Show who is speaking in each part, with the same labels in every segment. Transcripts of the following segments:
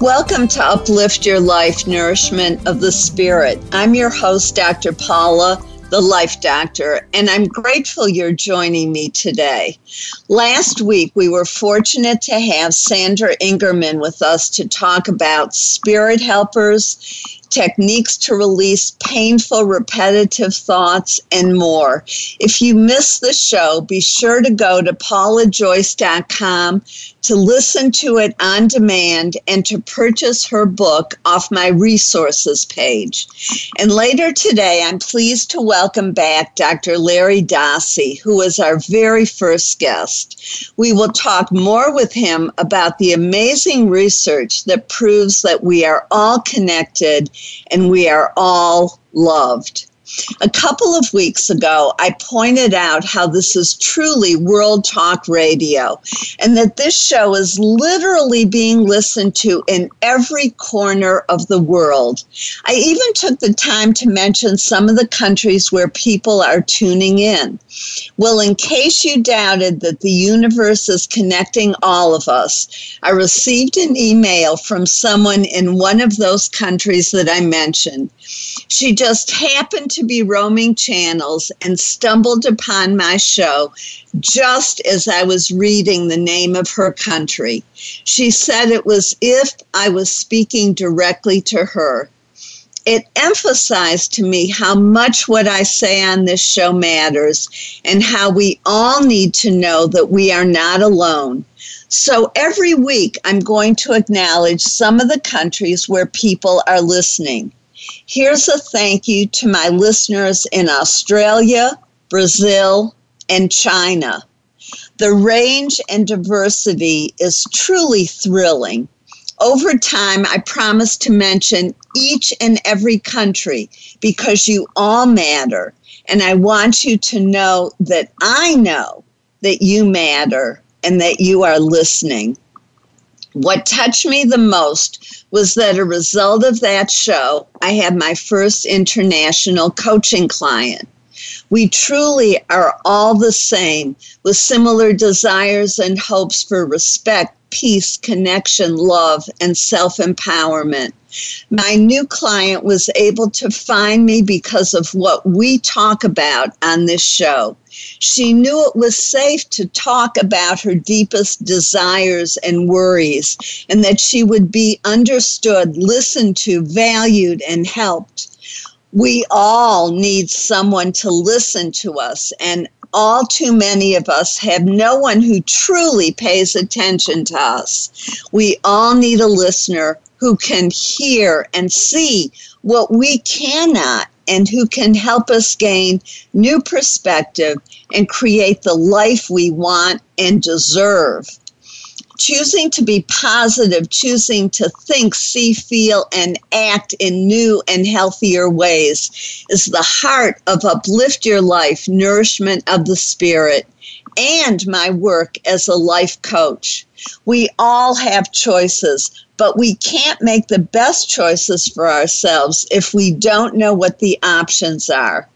Speaker 1: Welcome to Uplift Your Life Nourishment of the Spirit. I'm your host, Dr. Paula, the Life Doctor, and I'm grateful you're joining me today. Last week, we were fortunate to have Sandra Ingerman with us to talk about spirit helpers techniques to release painful, repetitive thoughts, and more. If you missed the show, be sure to go to paulajoyce.com to listen to it on demand and to purchase her book off my resources page. And later today, I'm pleased to welcome back Dr. Larry Dossey, who was our very first guest. We will talk more with him about the amazing research that proves that we are all connected and we are all loved. A couple of weeks ago, I pointed out how this is truly World Talk Radio and that this show is literally being listened to in every corner of the world. I even took the time to mention some of the countries where people are tuning in. Well, in case you doubted that the universe is connecting all of us, I received an email from someone in one of those countries that I mentioned. She just happened to be roaming channels and stumbled upon my show just as I was reading the name of her country. She said it was if I was speaking directly to her. It emphasized to me how much what I say on this show matters and how we all need to know that we are not alone. So every week, I'm going to acknowledge some of the countries where people are listening. Here's a thank you to my listeners in Australia, Brazil, and China. The range and diversity is truly thrilling. Over time, I promise to mention each and every country because you all matter. And I want you to know that I know that you matter and that you are listening. What touched me the most was that a result of that show, I had my first international coaching client. We truly are all the same with similar desires and hopes for respect, peace, connection, love, and self empowerment. My new client was able to find me because of what we talk about on this show. She knew it was safe to talk about her deepest desires and worries, and that she would be understood, listened to, valued, and helped. We all need someone to listen to us, and all too many of us have no one who truly pays attention to us. We all need a listener who can hear and see what we cannot and who can help us gain new perspective and create the life we want and deserve. Choosing to be positive, choosing to think, see, feel, and act in new and healthier ways is the heart of Uplift Your Life, Nourishment of the Spirit. and my work as a life coach. We all have choices, but we can't make the best choices for ourselves if we don't know what the options are.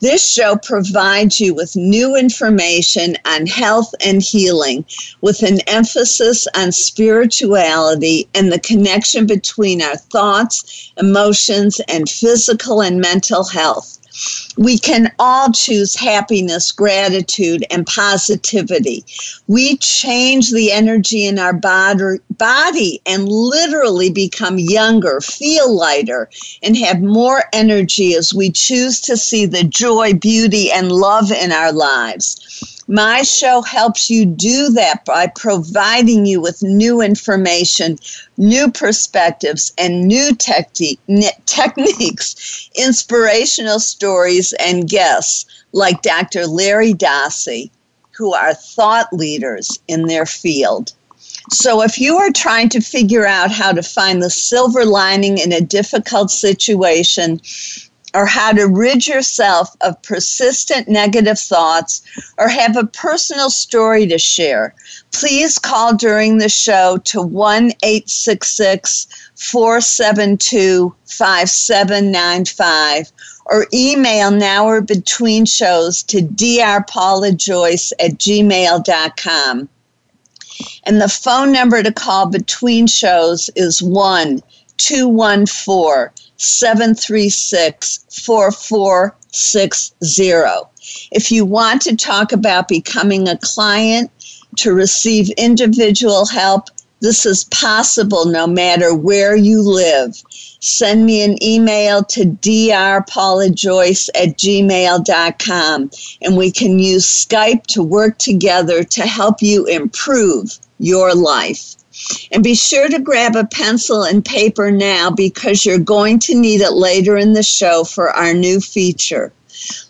Speaker 1: This show provides you with new information on health and healing with an emphasis on spirituality and the connection between our thoughts, emotions, and physical and mental health. We can all choose happiness, gratitude, and positivity. We change the energy in our body and literally become younger, feel lighter, and have more energy as we choose to see the joy, beauty, and love in our lives. My show helps you do that by providing you with new information, new perspectives, and new technique, techniques, inspirational stories, and guests like Dr. Larry Dossey, who are thought leaders in their field. So, if you are trying to figure out how to find the silver lining in a difficult situation, or how to rid yourself of persistent negative thoughts or have a personal story to share, please call during the show to 1 866 472 5795 or email now or between shows to drpaulajoyce at gmail.com. And the phone number to call between shows is 1 214 736 4460. If you want to talk about becoming a client to receive individual help, this is possible no matter where you live. Send me an email to drpaulajoyce at gmail.com and we can use Skype to work together to help you improve your life. And be sure to grab a pencil and paper now because you're going to need it later in the show for our new feature.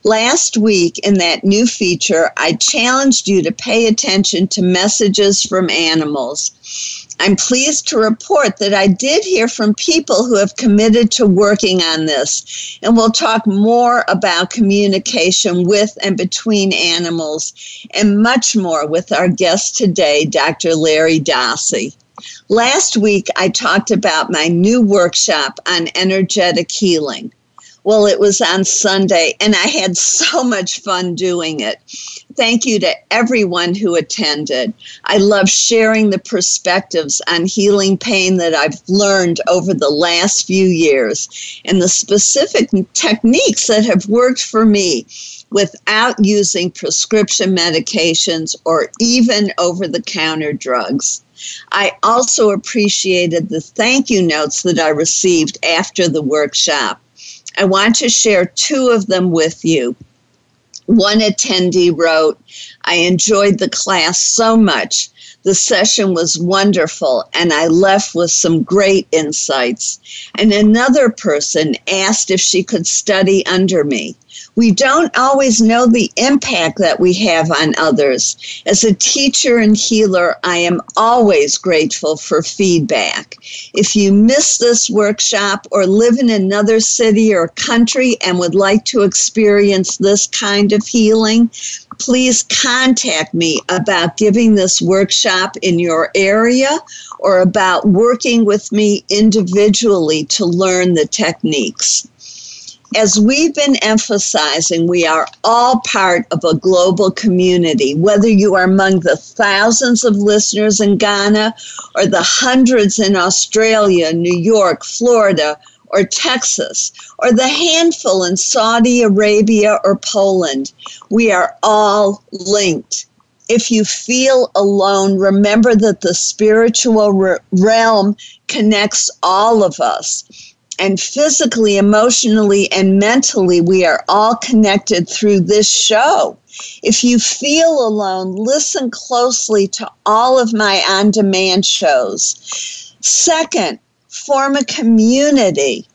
Speaker 1: Last week, in that new feature, I challenged you to pay attention to messages from animals. I'm pleased to report that I did hear from people who have committed to working on this, and we'll talk more about communication with and between animals and much more with our guest today, Dr. Larry Dossey. Last week, I talked about my new workshop on energetic healing. Well, it was on Sunday, and I had so much fun doing it. Thank you to everyone who attended. I love sharing the perspectives on healing pain that I've learned over the last few years and the specific techniques that have worked for me without using prescription medications or even over the counter drugs. I also appreciated the thank you notes that I received after the workshop. I want to share two of them with you. One attendee wrote, I enjoyed the class so much. The session was wonderful, and I left with some great insights. And another person asked if she could study under me we don't always know the impact that we have on others. As a teacher and healer, I am always grateful for feedback. If you miss this workshop or live in another city or country and would like to experience this kind of healing, please contact me about giving this workshop in your area or about working with me individually to learn the techniques. As we've been emphasizing, we are all part of a global community, whether you are among the thousands of listeners in Ghana or the hundreds in Australia, New York, Florida, or Texas, or the handful in Saudi Arabia or Poland. We are all linked. If you feel alone, remember that the spiritual realm connects all of us and physically, emotionally, and mentally, we are all connected through this show. If you feel alone, listen closely to all of my on demand shows. Second, form a community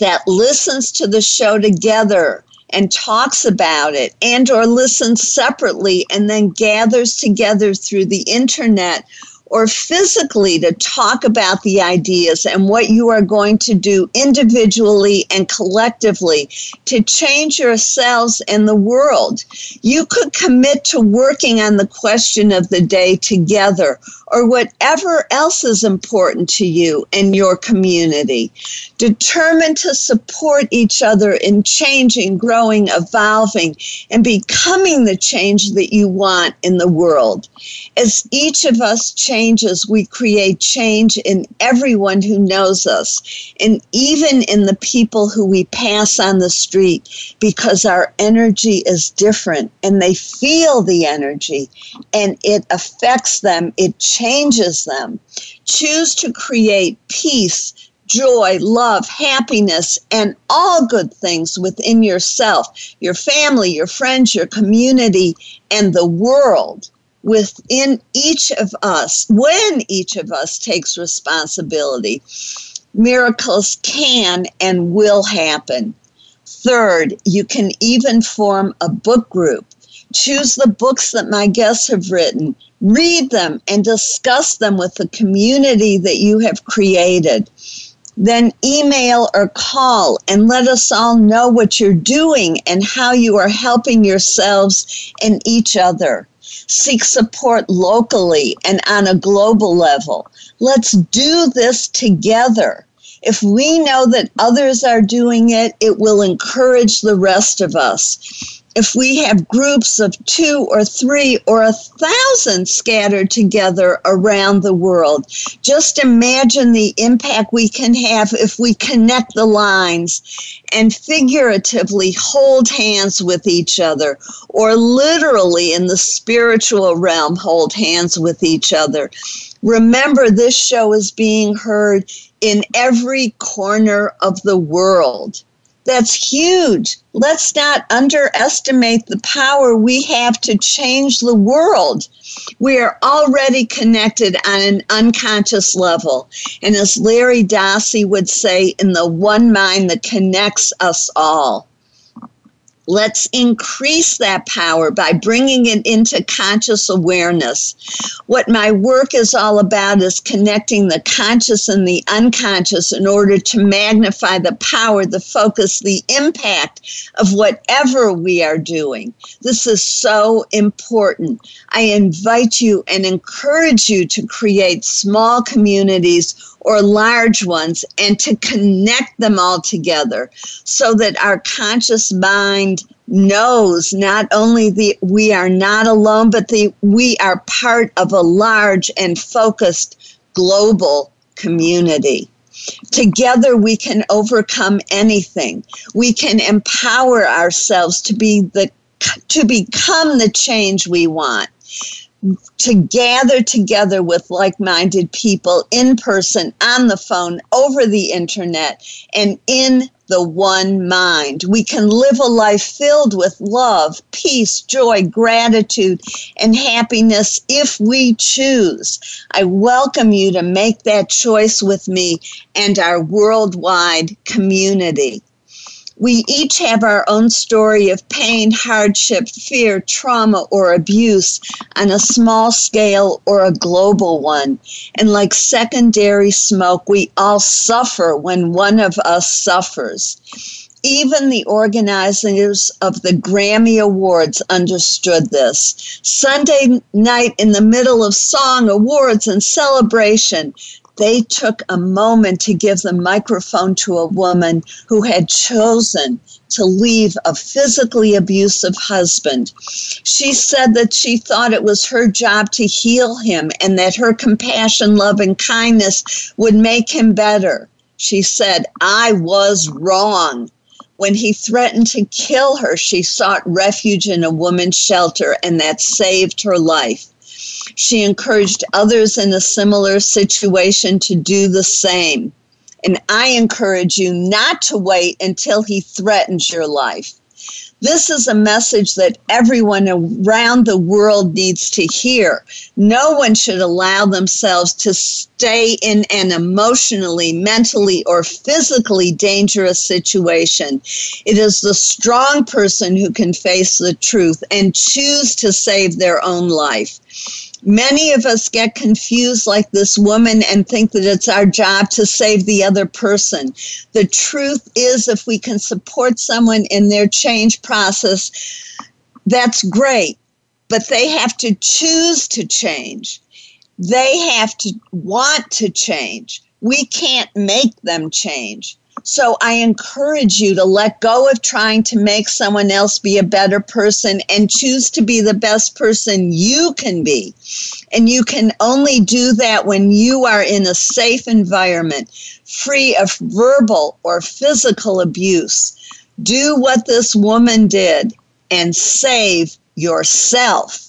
Speaker 1: that listens to the show together and talks about it and or listens separately and then gathers together through the internet or physically to talk about the ideas and what you are going to do individually and collectively to change yourselves and the world. You could commit to working on the question of the day together or whatever else is important to you and your community. Determined to support each other in changing, growing, evolving, and becoming the change that you want in the world. As each of us changes, we create change in everyone who knows us, and even in the people who we pass on the street, because our energy is different and they feel the energy and it affects them. It changes them. Choose to create peace, joy, love, happiness, and all good things within yourself, your family, your friends, your community, and the world. Within each of us, when each of us takes responsibility, miracles can and will happen. Third, you can even form a book group. Choose the books that my guests have written read them and discuss them with the community that you have created. Then email or call and let us all know what you're doing and how you are helping yourselves and each other. Seek support locally and on a global level. Let's do this together. If we know that others are doing it, it will encourage the rest of us if we have groups of two or three or a thousand scattered together around the world, just imagine the impact we can have if we connect the lines and figuratively hold hands with each other, or literally in the spiritual realm, hold hands with each other. Remember, this show is being heard in every corner of the world. That's huge. Let's not underestimate the power we have to change the world. We are already connected on an unconscious level. And as Larry Dossey would say, in the one mind that connects us all. Let's increase that power by bringing it into conscious awareness. What my work is all about is connecting the conscious and the unconscious in order to magnify the power, the focus, the impact of whatever we are doing. This is so important. I invite you and encourage you to create small communities or large ones and to connect them all together so that our conscious mind knows not only that we are not alone but the we are part of a large and focused global community. Together we can overcome anything. We can empower ourselves to be the to become the change we want to gather together with like minded people in person, on the phone, over the internet, and in the one mind. We can live a life filled with love, peace, joy, gratitude, and happiness if we choose. I welcome you to make that choice with me and our worldwide community. We each have our own story of pain, hardship, fear, trauma, or abuse on a small scale or a global one. And like secondary smoke, we all suffer when one of us suffers. Even the organizers of the Grammy Awards understood this. Sunday night, in the middle of song, awards, and celebration, they took a moment to give the microphone to a woman who had chosen to leave a physically abusive husband. She said that she thought it was her job to heal him and that her compassion, love, and kindness would make him better. She said, I was wrong. When he threatened to kill her, she sought refuge in a woman's shelter, and that saved her life. She encouraged others in a similar situation to do the same. And I encourage you not to wait until he threatens your life. This is a message that everyone around the world needs to hear. No one should allow themselves to stay in an emotionally, mentally, or physically dangerous situation. It is the strong person who can face the truth and choose to save their own life. Many of us get confused like this woman and think that it's our job to save the other person. The truth is, if we can support someone in their change process, that's great, but they have to choose to change. They have to want to change. We can't make them change. So I encourage you to let go of trying to make someone else be a better person and choose to be the best person you can be. And you can only do that when you are in a safe environment, free of verbal or physical abuse. Do what this woman did and save yourself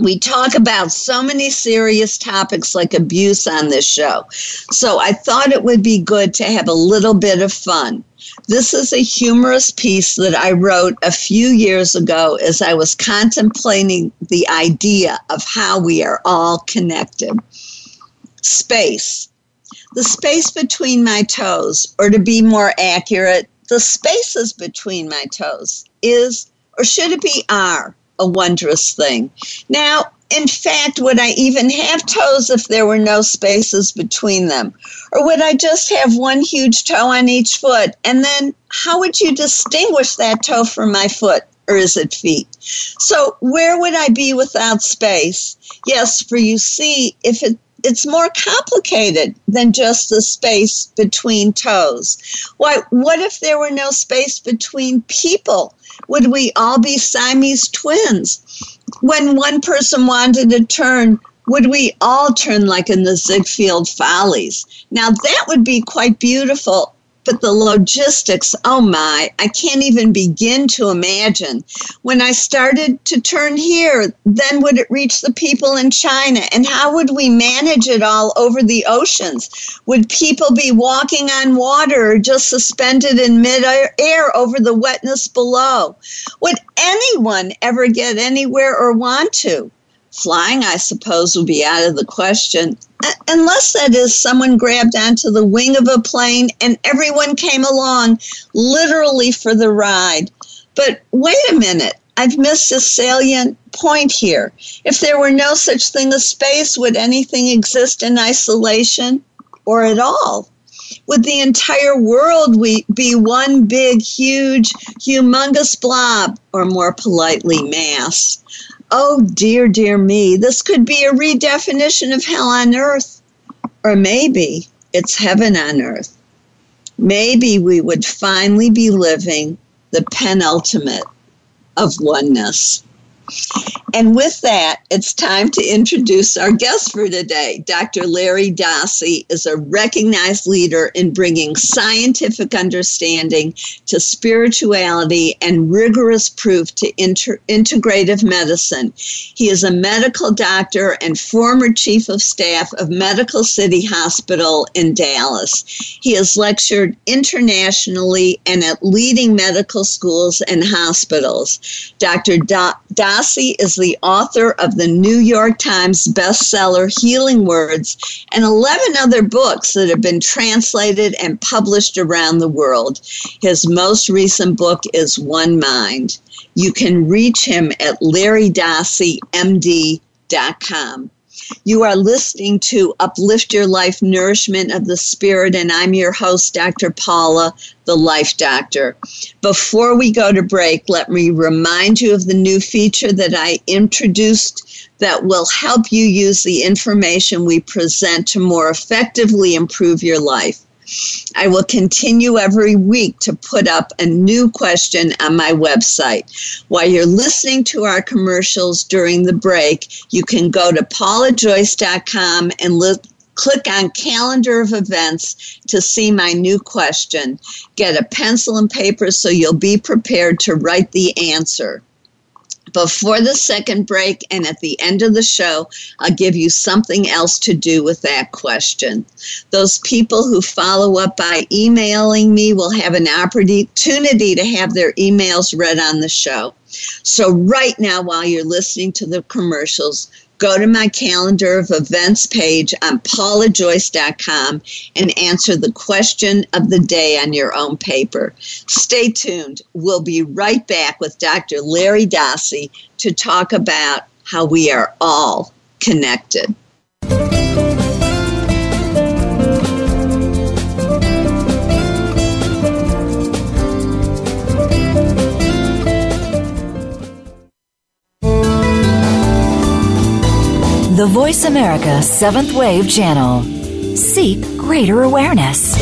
Speaker 1: we talk about so many serious topics like abuse on this show. So I thought it would be good to have a little bit of fun. This is a humorous piece that I wrote a few years ago as I was contemplating the idea of how we are all connected. Space. The space between my toes, or to be more accurate, the spaces between my toes, is, or should it be are, a wondrous thing. Now, in fact, would I even have toes if there were no spaces between them? Or would I just have one huge toe on each foot? And then how would you distinguish that toe from my foot? Or is it feet? So, where would I be without space? Yes, for you see, if it it's more complicated than just the space between toes. Why, what if there were no space between people? Would we all be Siamese twins? When one person wanted to turn, would we all turn like in the Ziegfeld Follies? Now, that would be quite beautiful but the logistics, oh my, I can't even begin to imagine. When I started to turn here, then would it reach the people in China? And how would we manage it all over the oceans? Would people be walking on water or just suspended in midair over the wetness below? Would anyone ever get anywhere or want to? flying, I suppose, would be out of the question, unless that is someone grabbed onto the wing of a plane and everyone came along literally for the ride. But wait a minute, I've missed a salient point here. If there were no such thing as space, would anything exist in isolation or at all? Would the entire world be one big, huge, humongous blob, or more politely, mass? Oh dear, dear me, this could be a redefinition of hell on earth. Or maybe it's heaven on earth. Maybe we would finally be living the penultimate of oneness. And with that, it's time to introduce our guest for today. Dr. Larry Dossey is a recognized leader in bringing scientific understanding to spirituality and rigorous proof to inter- integrative medicine. He is a medical doctor and former chief of staff of Medical City Hospital in Dallas. He has lectured internationally and at leading medical schools and hospitals. Dr. Do- Dossey is the author of the New York Times bestseller Healing Words and 11 other books that have been translated and published around the world. His most recent book is One Mind. You can reach him at larrydossey.md.com. You are listening to Uplift Your Life Nourishment of the Spirit, and I'm your host, Dr. Paula, the Life Doctor. Before we go to break, let me remind you of the new feature that I introduced that will help you use the information we present to more effectively improve your life. I will continue every week to put up a new question on my website. While you're listening to our commercials during the break, you can go to paulajoyce.com and li- click on calendar of events to see my new question. Get a pencil and paper so you'll be prepared to write the answer before the second break and at the end of the show, I'll give you something else to do with that question. Those people who follow up by emailing me will have an opportunity to have their emails read on the show. So, right now, while you're listening to the commercials, go to my calendar of events page on paulajoyce.com and answer the question of the day on your own paper. Stay tuned. We'll be right back with Dr. Larry Dossey to talk about how we are all connected.
Speaker 2: The Voice America Seventh Wave Channel. Seek greater awareness.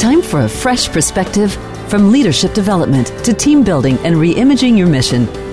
Speaker 3: Time for a fresh perspective from leadership development to team building and reimagining your mission.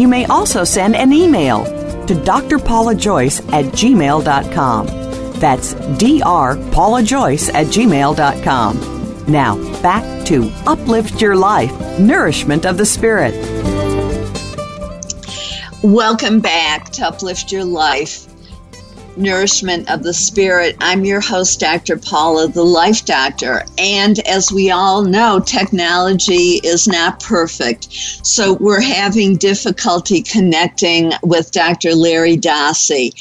Speaker 4: You may also send an email to drpaulajoyce at gmail.com. That's drpaulajoyce at gmail.com. Now, back to Uplift Your Life Nourishment of the Spirit.
Speaker 1: Welcome back to Uplift Your Life Nourishment of the Spirit. I'm your host, Dr. Paula, the Life Doctor. And as we all know, technology is not perfect. So we're having difficulty connecting with Dr. Larry Dossey.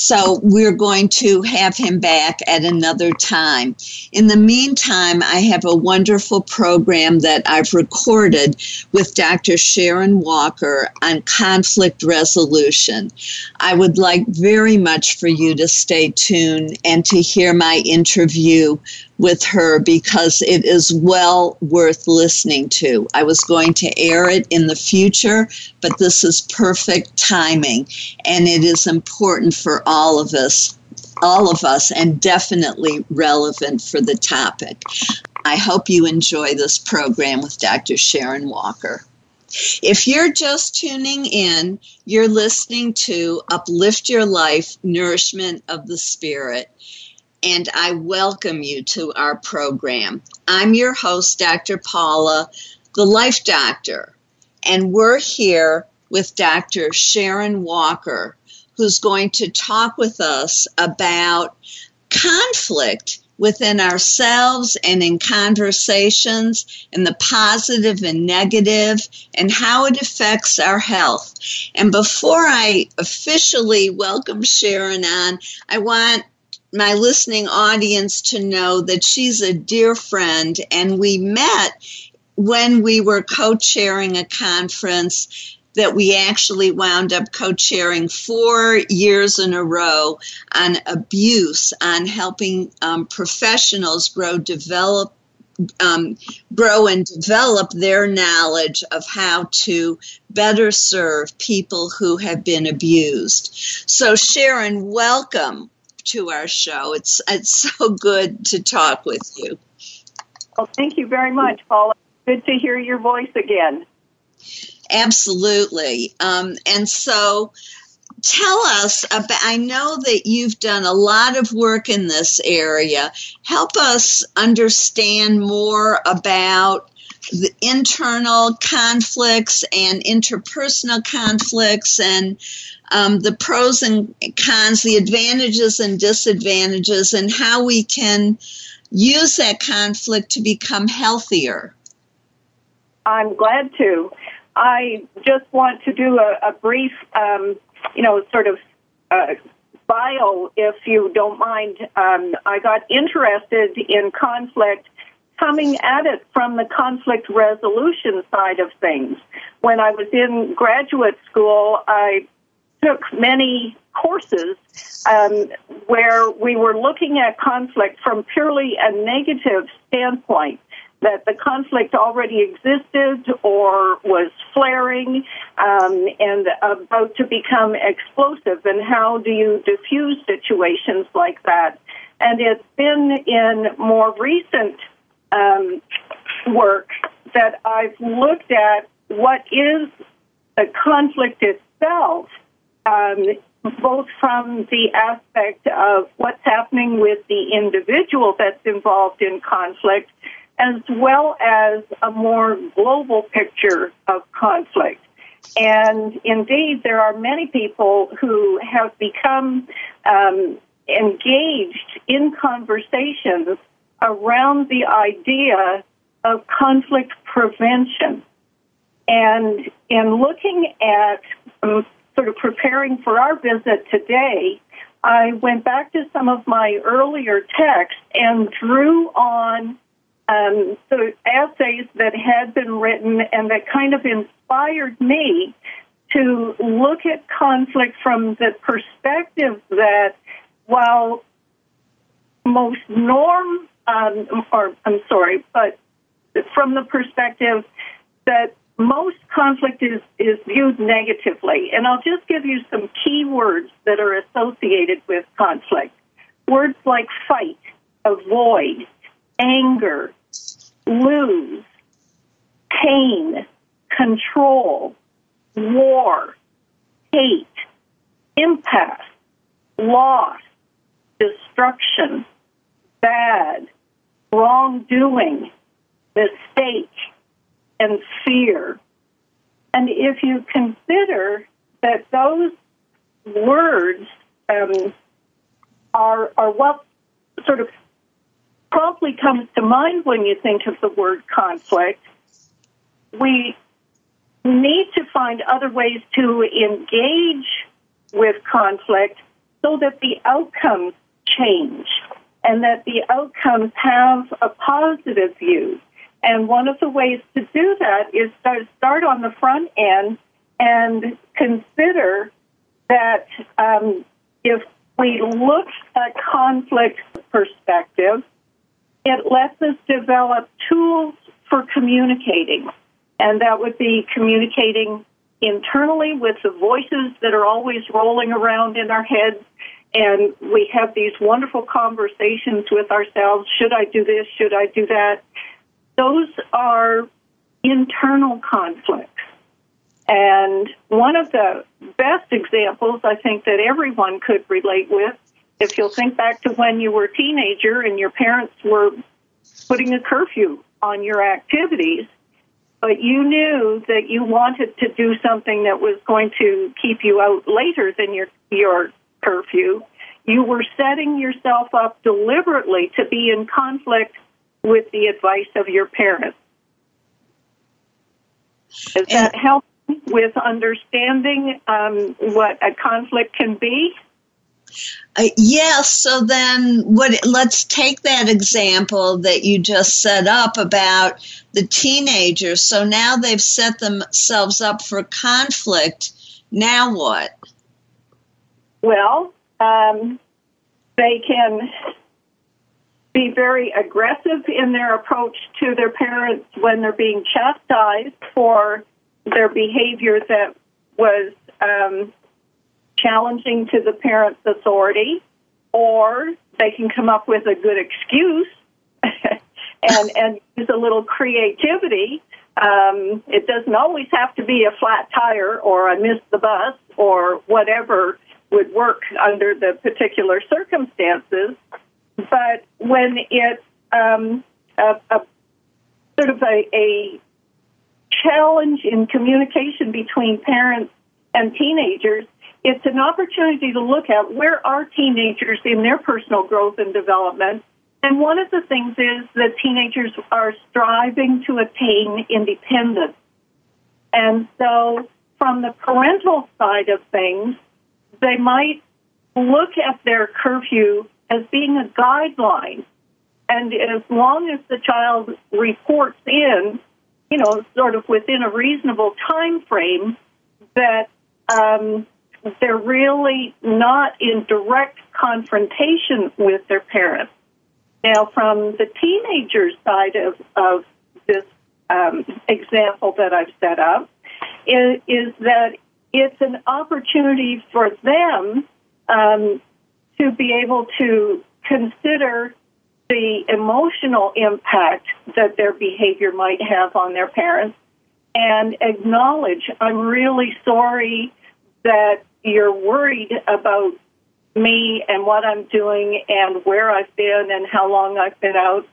Speaker 1: So we're going to have him back at another time. In the meantime, I have a wonderful program that I've recorded with Dr. Sharon Walker on conflict resolution. I would like very much for you to stay tuned and to hear my interview with her because it is well worth listening to. I was going to air it in the future, but this is perfect timing and it is important for all of us. All of us, and definitely relevant for the topic. I hope you enjoy this program with Dr. Sharon Walker. If you're just tuning in, you're listening to Uplift Your Life Nourishment of the Spirit and I welcome you to our program. I'm your host, Dr. Paula, the Life Doctor, and we're here with Dr. Sharon Walker, who's going to talk with us about conflict within ourselves and in conversations and the positive and negative and how it affects our health. And before I officially welcome Sharon on, I want my listening audience to know that she's a dear friend and we met when we were co-chairing a conference that we actually wound up co-chairing four years in a row on abuse on helping um, professionals grow develop um, grow and develop their knowledge of how to better serve people who have been abused. So, Sharon, welcome to our show. It's it's so good to talk with you.
Speaker 5: Well, thank you very much, Paula. Good to hear your voice again.
Speaker 1: Absolutely. Um, and so, tell us about. I know that you've done a lot of work in this area. Help us understand more about the internal conflicts and interpersonal conflicts and um, the pros and cons, the advantages and disadvantages, and how we can use that conflict to become healthier.
Speaker 5: I'm glad to. I just want to do a, a brief, um, you know, sort of uh, bio, if you don't mind. Um, I got interested in conflict coming at it from the conflict resolution side of things. When I was in graduate school, I took many courses um, where we were looking at conflict from purely a negative standpoint that the conflict already existed or was flaring um, and about to become explosive, and how do you diffuse situations like that? And it's been in more recent um, work that I've looked at what is the conflict itself, um, both from the aspect of what's happening with the individual that's involved in conflict as well as a more global picture of conflict. And indeed, there are many people who have become um, engaged in conversations around the idea of conflict prevention. And in looking at um, sort of preparing for our visit today, I went back to some of my earlier texts and drew on um, so essays that had been written and that kind of inspired me to look at conflict from the perspective that while most norm, um, or I'm sorry, but from the perspective that most conflict is, is viewed negatively. And I'll just give you some key words that are associated with conflict. Words like fight, avoid, anger, lose, pain, control, war, hate, impasse, loss, destruction, bad, wrongdoing, mistake, and fear. And if you consider that those words um, are, are what sort of promptly comes to mind when you think of the word conflict. We need to find other ways to engage with conflict so that the outcomes change and that the outcomes have a positive view. And one of the ways to do that is to start on the front end and consider that um, if we look at conflict perspective, it lets us develop tools for communicating. And that would be communicating internally with the voices that are always rolling around in our heads. And we have these wonderful conversations with ourselves. Should I do this? Should I do that? Those are internal conflicts. And one of the best examples I think that everyone could relate with if you'll think back to when you were a teenager and your parents were putting a curfew on your activities, but you knew that you wanted to do something that was going to keep you out later than your your curfew, you were setting yourself up deliberately to be in conflict with the advice of your parents. Does that help with understanding um, what a conflict can be?
Speaker 1: Uh, yes. So then, what? Let's take that example that you just set up about the teenagers. So now they've set themselves up for conflict. Now what?
Speaker 5: Well, um, they can be very aggressive in their approach to their parents when they're being chastised for their behavior that was um, challenging to the parent's authority, or they can come up with a good excuse and and use a little creativity. Um, it doesn't always have to be a flat tire or I missed the bus or whatever would work under the particular circumstances. But when it's um, a, a sort of a, a challenge in communication between parents and teenagers, it's an opportunity to look at where are teenagers in their personal growth and development And one of the things is that teenagers are striving to attain independence. And so, from the parental side of things, they might look at their curfew as being a guideline. And as long as the child reports in, you know, sort of within a reasonable time frame, that um, they're really not in direct confrontation with their parents. Now, from the teenager side of, of this um, example that I've set up, is, is, that it's an opportunity for them um, to be able to consider the emotional impact that their behavior might have on their parents and acknowledge, I'm really sorry that you're worried about me and what I'm doing and where I've been and how long I've been out.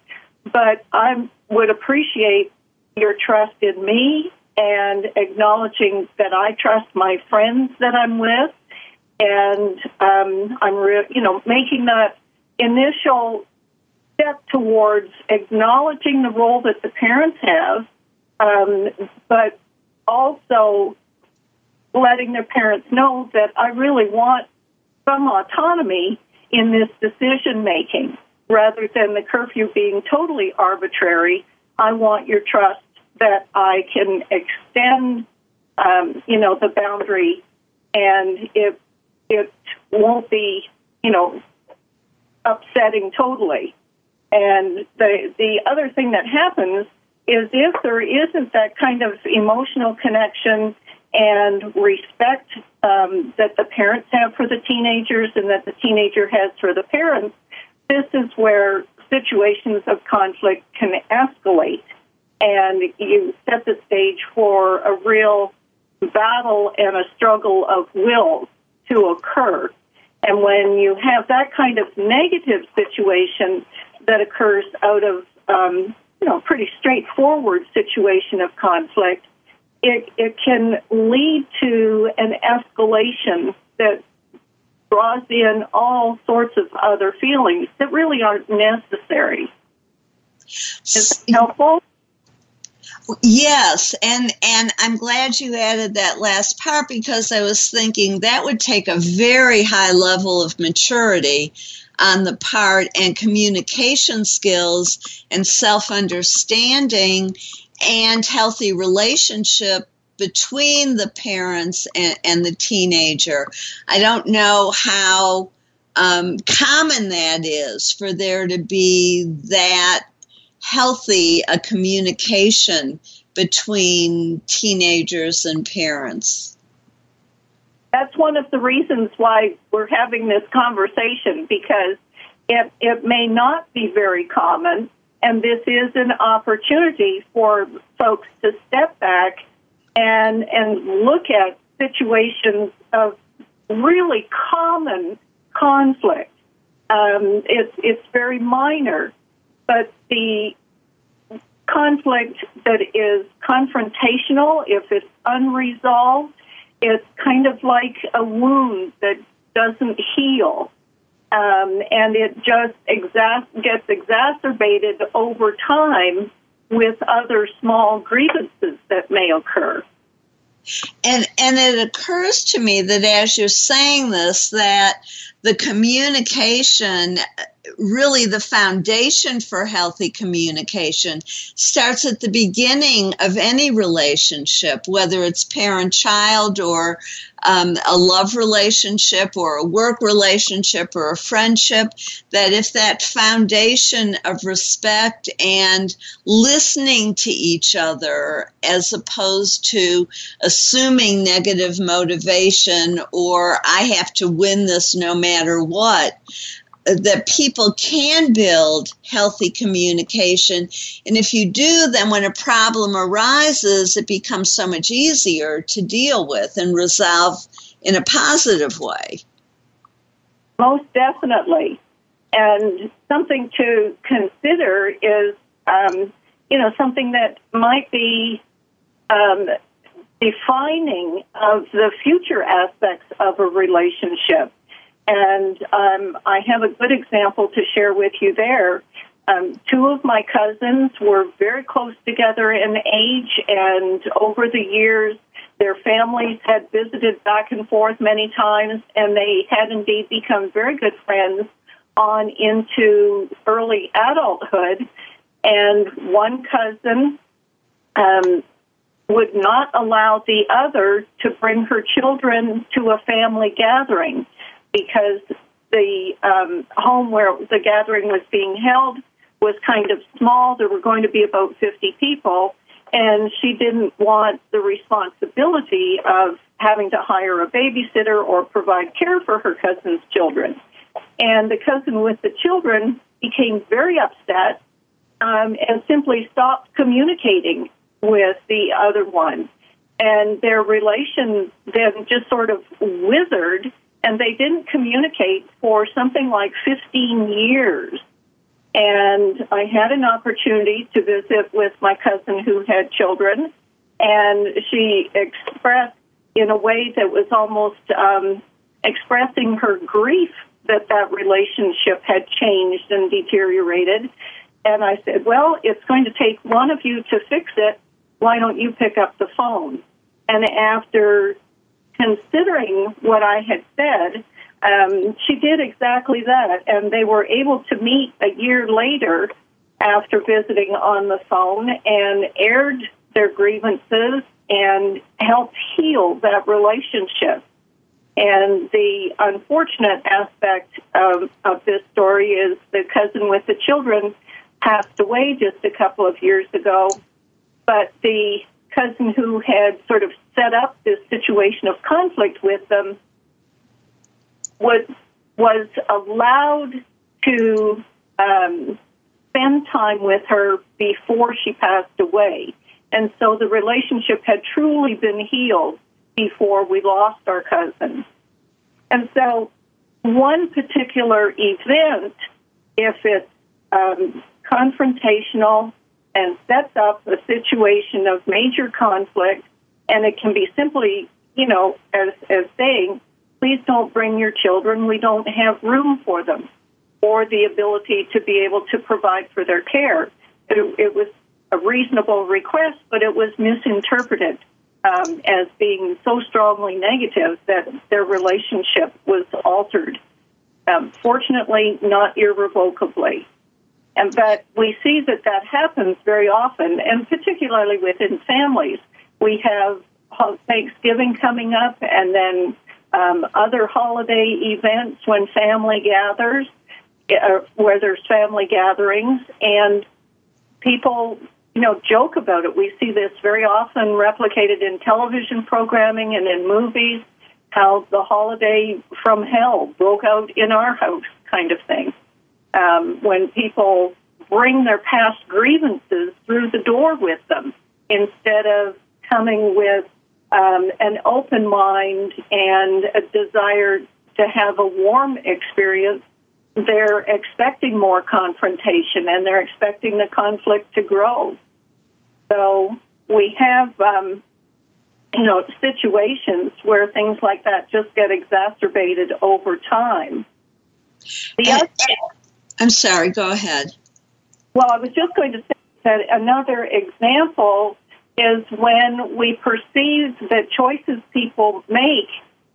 Speaker 5: But I would appreciate your trust in me and acknowledging that I trust my friends that I'm with, and um, I'm, re- you know, making that initial step towards acknowledging the role that the parents have, um, but also letting their parents know that I really want some autonomy in this decision making rather than the curfew being totally arbitrary. I want your trust that I can extend, um, you know, the boundary and it, it won't be, you know, upsetting totally. And the, the other thing that happens is if there isn't that kind of emotional connection and respect um, that the parents have for the teenagers and that the teenager has for the parents, this is where situations of conflict can escalate. And you set the stage for a real battle and a struggle of wills to occur. And when you have that kind of negative situation that occurs out of, um, you know, pretty straightforward situation of conflict, it, it can lead to an escalation that draws in all sorts of other feelings that really aren't necessary. Is that helpful?
Speaker 1: Yes, and and I'm glad you added that last part because I was thinking that would take a very high level of maturity on the part and communication skills and self-understanding and healthy relationship between the parents and, and the teenager. I don't know how um, common that is for there to be that healthy a communication between teenagers and parents.
Speaker 5: That's one of the reasons why we're having this conversation because it, it may not be very common and this is an opportunity for folks to step back and and look at situations of really common conflict. Um, it's it's very minor, but the conflict that is confrontational, if it's unresolved, it's kind of like a wound that doesn't heal um, and it just exa- gets exacerbated over time with other small grievances that may occur.
Speaker 1: And and it occurs to me that as you're saying this, that the communication really the foundation for healthy communication starts at the beginning of any relationship, whether it's parent child or um, a love relationship or a work relationship or a friendship, that if that foundation of respect and listening to each other as opposed to assuming negative motivation or I have to win this no matter what, that people can build healthy communication. And if you do, then when a problem arises, it becomes so much easier to deal with and resolve in a positive way.
Speaker 5: Most definitely. And something to consider is, um, you know, something that might be um, defining of the future aspects of a relationship And um, I have a good example to share with you there. Um, two of my cousins were very close together in age, and over the years, their families had visited back and forth many times, and they had indeed become very good friends on into early adulthood. And one cousin um, would not allow the other to bring her children to a family gathering because the um, home where the gathering was being held was kind of small. There were going to be about 50 people, and she didn't want the responsibility of having to hire a babysitter or provide care for her cousin's children. And the cousin with the children became very upset um, and simply stopped communicating with the other one. And their relation then just sort of withered, and they didn't communicate for something like 15 years. And I had an opportunity to visit with my cousin who had children, and she expressed in a way that was almost um, expressing her grief that that relationship had changed and deteriorated. And I said, Well, it's going to take one of you to fix it. Why don't you pick up the phone? And after considering what I had said, um, she did exactly that, and they were able to meet a year later after visiting on the phone and aired their grievances and helped heal that relationship. And the unfortunate aspect of, of this story is the cousin with the children passed away just a couple of years ago, but the cousin who had sort of set up this situation of conflict with them was was allowed to um, spend time with her before she passed away, and so the relationship had truly been healed before we lost our cousin. And so, one particular event, if it's um, confrontational and sets up a situation of major conflict, and it can be simply, you know, as, as saying, please don't bring your children. We don't have room for them or the ability to be able to provide for their care. It, it was a reasonable request, but it was misinterpreted um, as being so strongly negative that their relationship was altered. Um, fortunately, not irrevocably. And but we see that that happens very often, and particularly within families. We have Thanksgiving coming up, and then um, other holiday events when family gathers, uh, where there's family gatherings, and people, you know, joke about it. We see this very often replicated in television programming and in movies. How the holiday from hell broke out in our house, kind of thing. Um, when people bring their past grievances through the door with them instead of coming with um, an open mind and a desire to have a warm experience, they're expecting more confrontation and they're expecting the conflict to grow. So we have, um, you know, situations where things like that just get exacerbated over time.
Speaker 1: The other, I'm sorry, go ahead.
Speaker 5: Well, I was just going to say that another example is when we perceive that choices people make,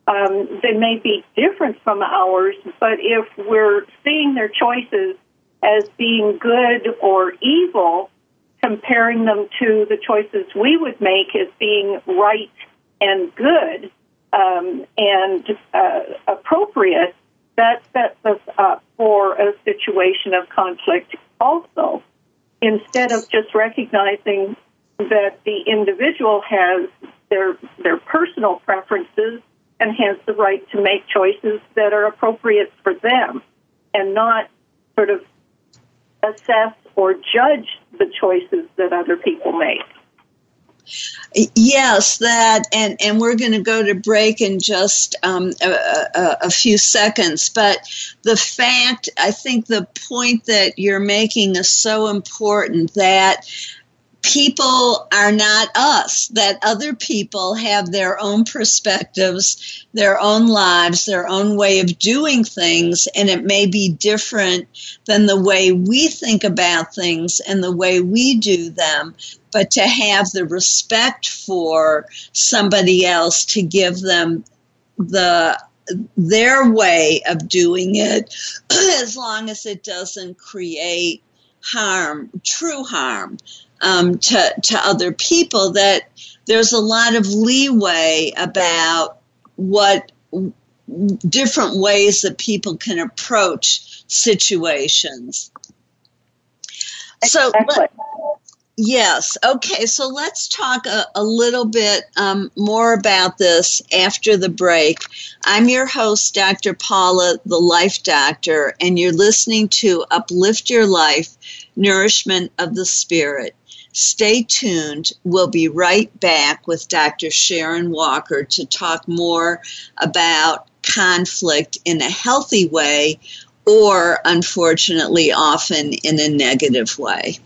Speaker 5: um, they may be different from ours, but if we're seeing their choices as being good or evil, comparing them to the choices we would make as being right and good um, and uh, appropriate, that sets us up for a situation of conflict also. Instead of just recognizing that the individual has their their personal preferences and has the right to make choices that are appropriate for them and not sort of assess or judge the choices that other people make.
Speaker 1: Yes, that, and, and we're going to go to break in just um, a, a, a, few seconds. But the fact, I think the point that you're making is so important that people are not us, that other people have their own perspectives, their own lives, their own way of doing things, and it may be different than the way we think about things and the way we do them. But to have the respect for somebody else to give them the their way of doing it as long as it doesn't create harm, true harm um, to, to other people, that there's a lot of leeway about what different ways that people can approach situations. So, Yes. Okay. So let's talk a, a little bit um, more about this after the break. I'm your host, Dr. Paula, the Life Doctor, and you're listening to Uplift Your Life Nourishment of the Spirit. Stay tuned. We'll be right back with Dr. Sharon Walker to talk more about conflict in a healthy way or, unfortunately, often in a negative way.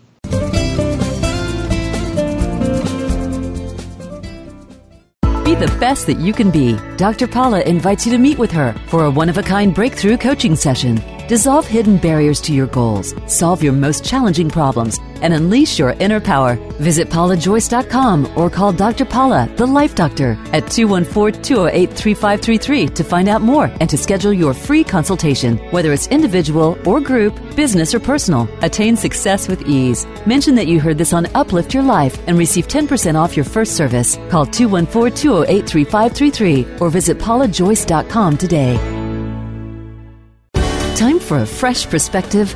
Speaker 3: Be the best that you can be. Dr. Paula invites you to meet with her for a one of a kind breakthrough coaching session. Dissolve hidden barriers to your goals, solve your most challenging problems, and unleash your inner power. Visit paulajoyce.com or call Dr. Paula, the Life Doctor, at 214 208 3533 to find out more and to schedule your free consultation, whether it's individual or group, business or personal. Attain success with ease. Mention that you heard this on Uplift Your Life and receive 10% off your first service. Call 214 208 3533 or visit paulajoyce.com today. Time for a fresh perspective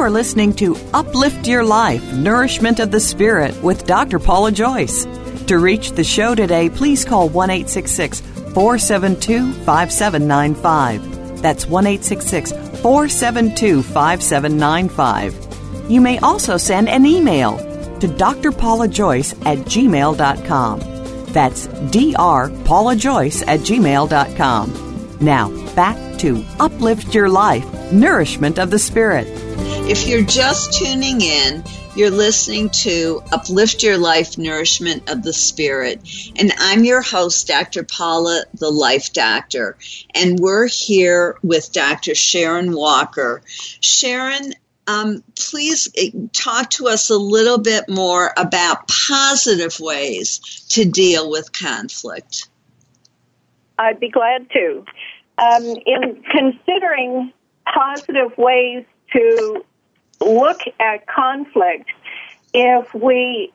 Speaker 4: You are listening to Uplift Your Life Nourishment of the Spirit with Dr. Paula Joyce. To reach the show today, please call 1 472 5795. That's 1 472 5795. You may also send an email to drpaulajoyce at gmail.com. That's drpaulajoyce at gmail.com. Now, back to Uplift Your Life Nourishment of the Spirit.
Speaker 1: If you're just tuning in, you're listening to Uplift Your Life Nourishment of the Spirit. And I'm your host, Dr. Paula, the Life Doctor. And we're here with Dr. Sharon Walker. Sharon, um, please eh, talk to us a little bit more about positive ways to deal with conflict.
Speaker 5: I'd be glad to. Um, in considering positive ways to look at conflict, if we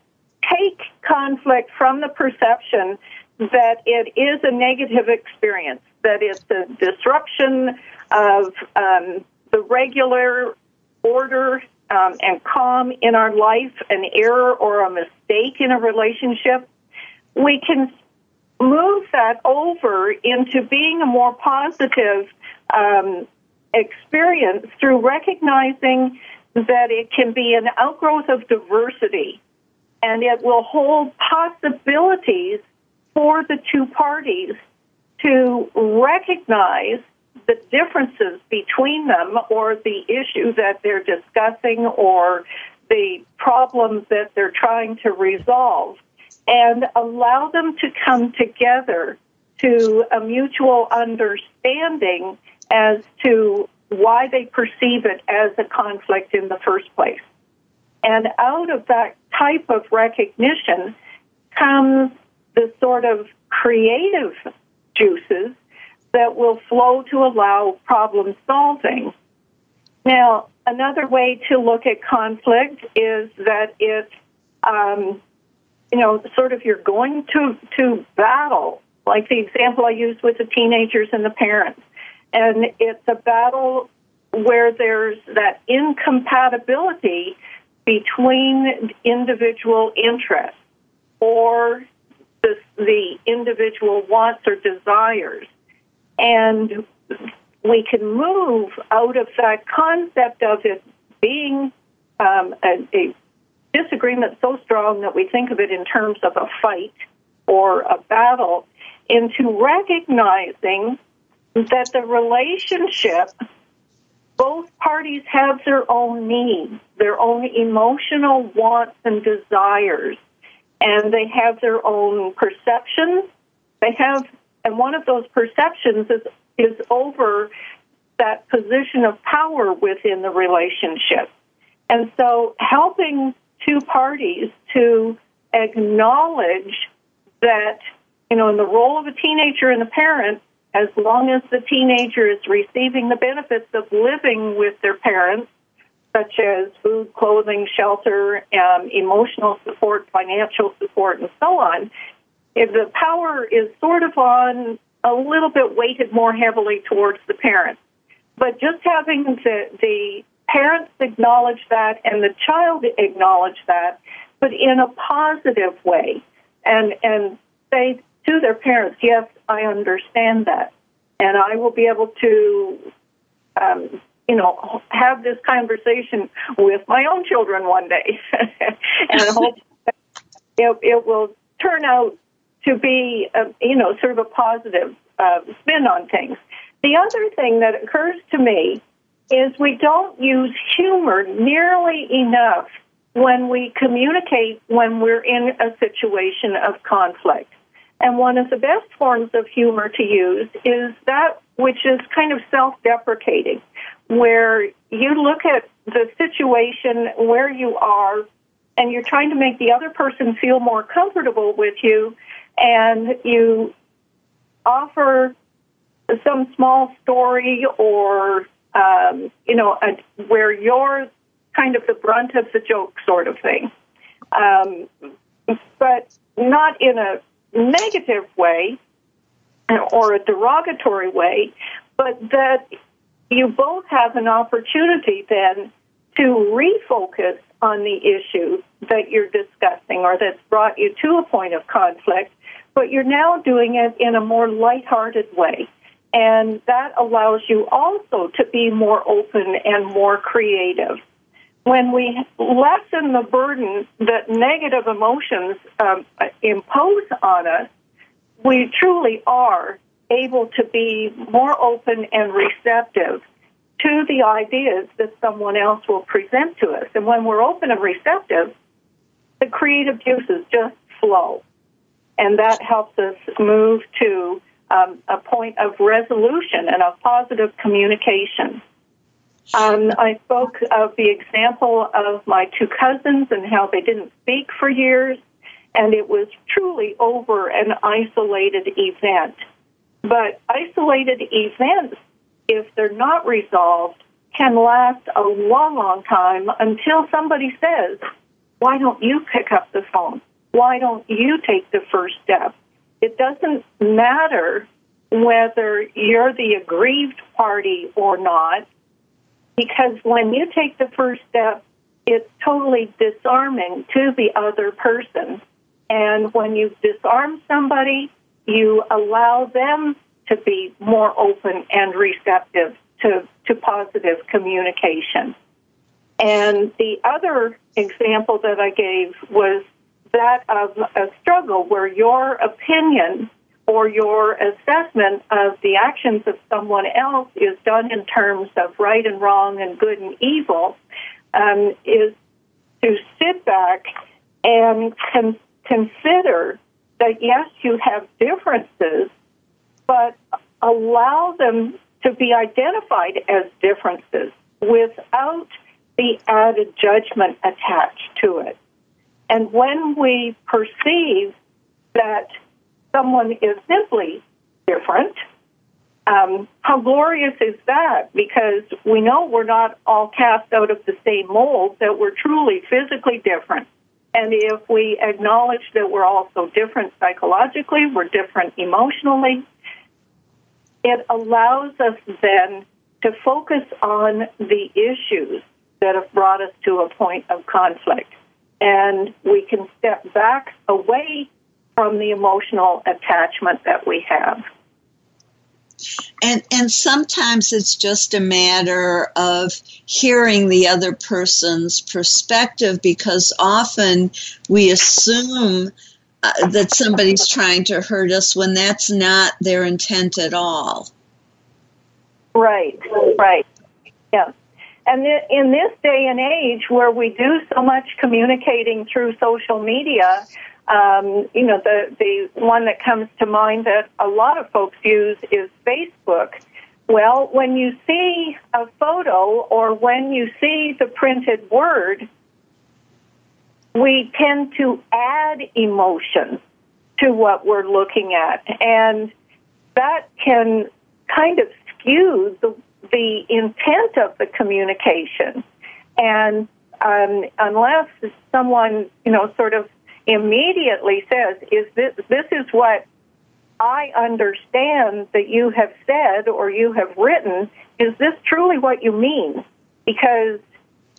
Speaker 5: take conflict from the perception that it is a negative experience, that it's a disruption of um, the regular order um, and calm in our life, an error or a mistake in a relationship, we can move that over into being a more positive um, experience through recognizing that it can be an outgrowth of diversity and it will hold possibilities for the two parties to recognize the differences between them or the issue that they're discussing or the problems that they're trying to resolve and allow them to come together to a mutual understanding as to why they perceive it as a conflict in the first place. And out of that type of recognition comes the sort of creative juices that will flow to allow problem solving. Now, another way to look at conflict is that it's, um, you know, sort of you're going to, to battle, like the example I used with the teenagers and the parents and it's a battle where there's that incompatibility between individual interests or the, the individual wants or desires. And we can move out of that concept of it being um, a, a disagreement so strong that we think of it in terms of a fight or a battle into recognizing that the relationship both parties have their own needs, their own emotional wants and desires, and they have their own perceptions. They have, and one of those perceptions is, is over that position of power within the relationship. And so helping two parties to acknowledge that, you know, in the role of a teenager and a parent, as long as the teenager is receiving the benefits of living with their parents, such as food, clothing, shelter, um, emotional support, financial support, and so on, if the power is sort of on a little bit weighted more heavily towards the parents. But just having the, the parents acknowledge that and the child acknowledge that, but in a positive way, and and say to their parents, yes, I understand that. And I will be able to, um, you know, have this conversation with my own children one day. and hope it, it will turn out to be, a, you know, sort of a positive uh, spin on things. The other thing that occurs to me is we don't use humor nearly enough when we communicate when we're in a situation of conflict. And one of the best forms of humor to use is that which is kind of self deprecating, where you look at the situation where you are and you're trying to make the other person feel more comfortable with you, and you offer some small story or, um, you know, a, where you're kind of the brunt of the joke sort of thing. Um, but not in a negative way or a derogatory way, but that you both have an opportunity then to refocus on the issue that you're discussing or that's brought you to a point of conflict, but you're now doing it in a more lighthearted way. And that allows you also to be more open and more creative when we lessen the burden that negative emotions um, impose on us, we truly are able to be more open and receptive to the ideas that someone else will present to us. And when we're open and receptive, the creative juices just flow. And that helps us move to um, a point of resolution and of positive communication. Um, I spoke of the example of my two cousins and how they didn't speak for years, and it was truly over an isolated event. But isolated events, if they're not resolved, can last a long, long time until somebody says, Why don't you pick up the phone? Why don't you take the first step? It doesn't matter whether you're the aggrieved party or not because when you take the first step, it's totally disarming to the other person. And when you disarm somebody, you allow them to be more open and receptive to, to positive communication. And the other example that I gave was that of a struggle where your opinion or your assessment of the actions of someone else is done in terms of right and wrong and good and evil um, is to sit back and con- consider that yes, you have differences, but allow them to be identified as differences without the added judgment attached to it. And when we perceive that someone is simply different, um, how glorious is that? Because we know we're not all cast out of the same mold, that we're truly physically different. And if we acknowledge that we're also different psychologically, we're different emotionally, it allows us then to focus on the issues that have brought us to a point of conflict. And we can step back away from the emotional attachment that we have.
Speaker 1: And and sometimes it's just a matter of hearing the other person's perspective because often we assume uh, that somebody's trying to hurt us when that's not their intent at all.
Speaker 5: Right, right. Yeah. And in this day and age where we do so much communicating through social media, um, you know, the, the one that comes to mind that a lot of folks use is Facebook. Well, when you see a photo or when you see the printed word, we tend to add emotion to what we're looking at. And that can kind of skew the, the intent of the communication. And um, unless someone, you know, sort of immediately says, "Is this this is what I understand that you have said or you have written? Is this truly what you mean?" Because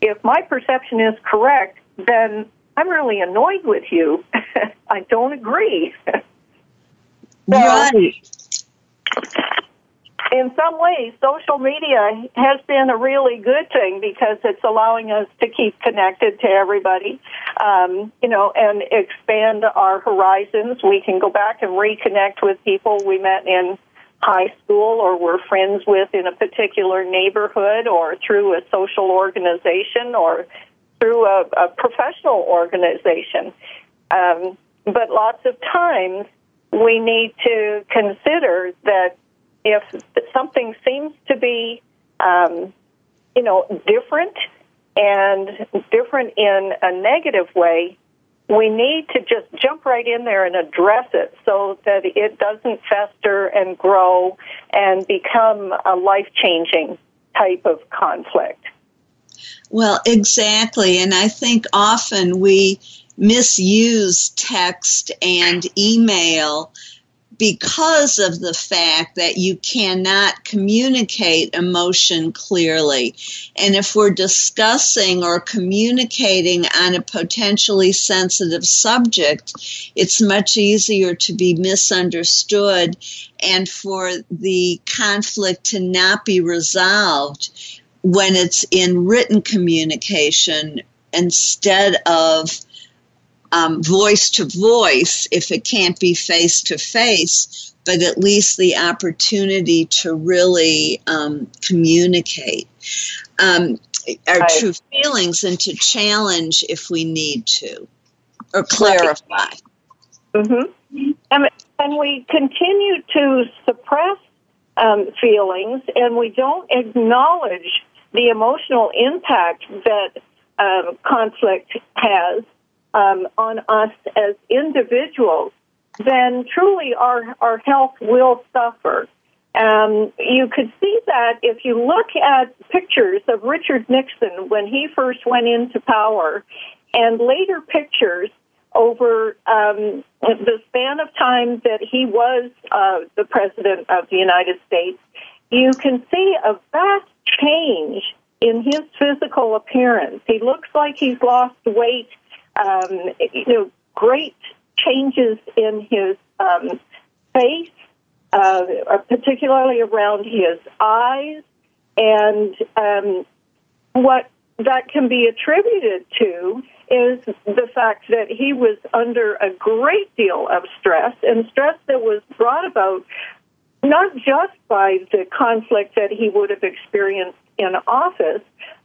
Speaker 5: if my perception is correct, then I'm really annoyed with you. I don't agree. so,
Speaker 1: right
Speaker 5: in some ways, social media has been a really good thing because it's allowing us to keep connected to everybody, um, you know, and expand our horizons. We can go back and reconnect with people we met in high school or were friends with in a particular neighborhood or through a social organization or through a, a professional organization. Um, but lots of times we need to consider that if something seems to be, um, you know, different and different in a negative way, we need to just jump right in there and address it so that it doesn't fester and grow and become a life changing type of conflict.
Speaker 1: Well, exactly. And I think often we misuse text and email because of the fact that you cannot communicate emotion clearly. And if we're discussing or communicating on a potentially sensitive subject, it's much easier to be misunderstood and for the conflict to not be resolved when it's in written communication instead of um, voice to voice if it can't be face to face, but at least the opportunity to really um, communicate um, our right. true feelings and to challenge if we need to or clarify.
Speaker 5: Mm-hmm. And, and we continue to suppress um, feelings and we don't acknowledge the emotional impact that uh, conflict has um, on us as individuals, then truly our, our health will suffer. Um, you could see that if you look at pictures of Richard Nixon when he first went into power, and later pictures over um, the span of time that he was uh, the president of the United States, you can see a vast change in his physical appearance. He looks like he's lost weight um, you know, great changes in his um, face, uh, particularly around his eyes, and um, what that can be attributed to is the fact that he was under a great deal of stress, and stress that was brought about not just by the conflict that he would have experienced in office,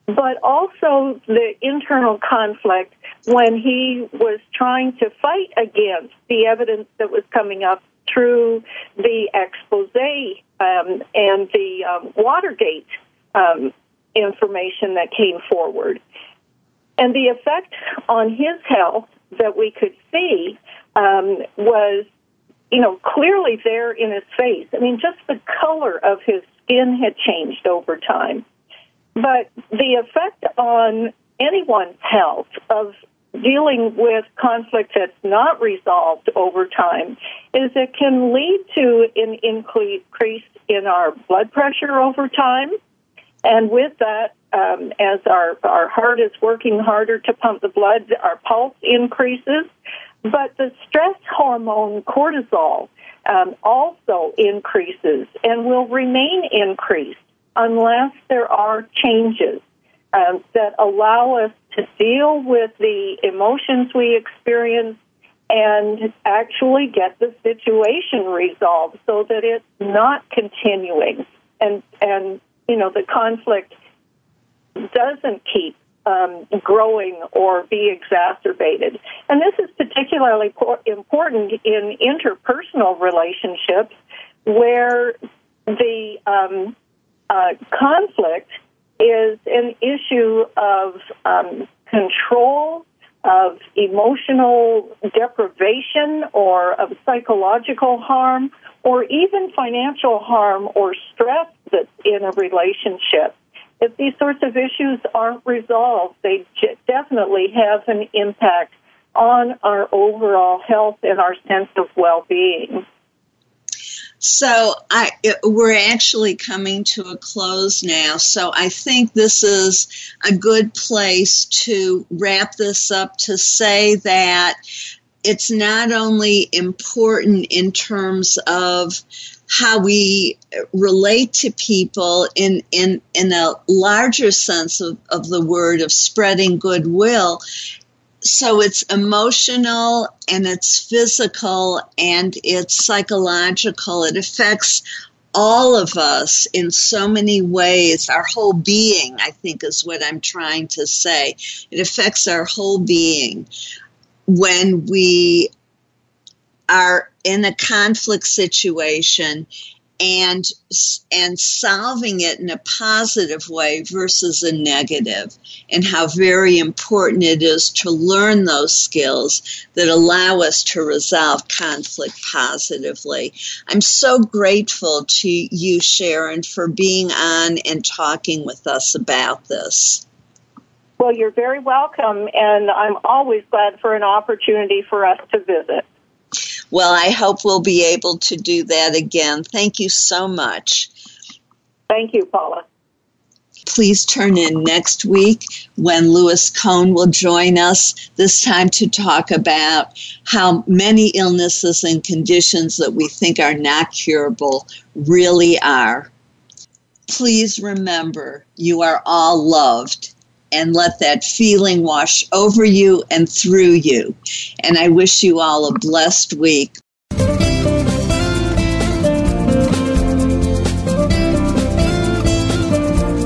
Speaker 5: but also the internal conflict when he was trying to fight against the evidence that was coming up through the expose um, and the um, Watergate um, information that came forward. And the effect on his health that we could see um, was, you know, clearly there in his face. I mean, just the color of his skin had changed over time. But the effect on anyone's health of dealing with conflict that's not resolved over time is it can lead to an increase in our blood pressure over time. And with that, um, as our, our heart is working harder to pump the blood, our pulse increases. But the stress hormone cortisol um, also increases and will remain increased unless there are changes um, that allow us to deal with the emotions we experience and actually get the situation resolved so that it's not continuing and and you know the conflict doesn't keep um, growing or be exacerbated. And this is particularly important in interpersonal relationships where the um, uh, conflict is an issue of um, control, of emotional deprivation, or of psychological harm, or even financial harm or stress that's in a relationship if these sorts of issues aren't resolved, they definitely have an impact on our overall health and our sense of well-being.
Speaker 1: So I, we're actually coming to a close now. So I think this is a good place to wrap this up to say that it's not only important in terms of how we relate to people in, in, in a larger sense of, of the word of spreading goodwill. So it's emotional and it's physical and it's psychological. It affects all of us in so many ways. Our whole being, I think, is what I'm trying to say. It affects our whole being when we are in a conflict situation and and solving it in a positive way versus a negative and how very important it is to learn those skills that allow us to resolve conflict positively. I'm so grateful to you Sharon for being on and talking with us about this.
Speaker 5: Well, you're very welcome and I'm always glad for an opportunity for us to visit.
Speaker 1: Well, I hope we'll be able to do that again. Thank you so much.
Speaker 5: Thank you, Paula.
Speaker 1: Please turn in next week when Lewis Cohn will join us, this time to talk about how many illnesses and conditions that we think are not curable really are. Please remember you are all loved and let that feeling wash over you and through you. And I wish you all a blessed week.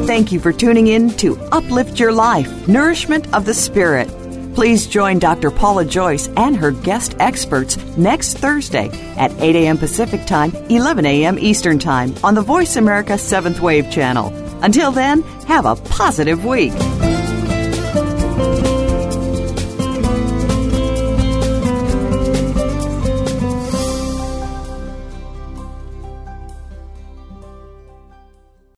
Speaker 4: Thank you for tuning in to Uplift Your Life Nourishment of the Spirit. Please join Dr. Paula Joyce and her guest experts next Thursday at 8 a.m. Pacific Time, 11 a.m. Eastern Time on the Voice America 7th Wave channel. Until then, have a positive week.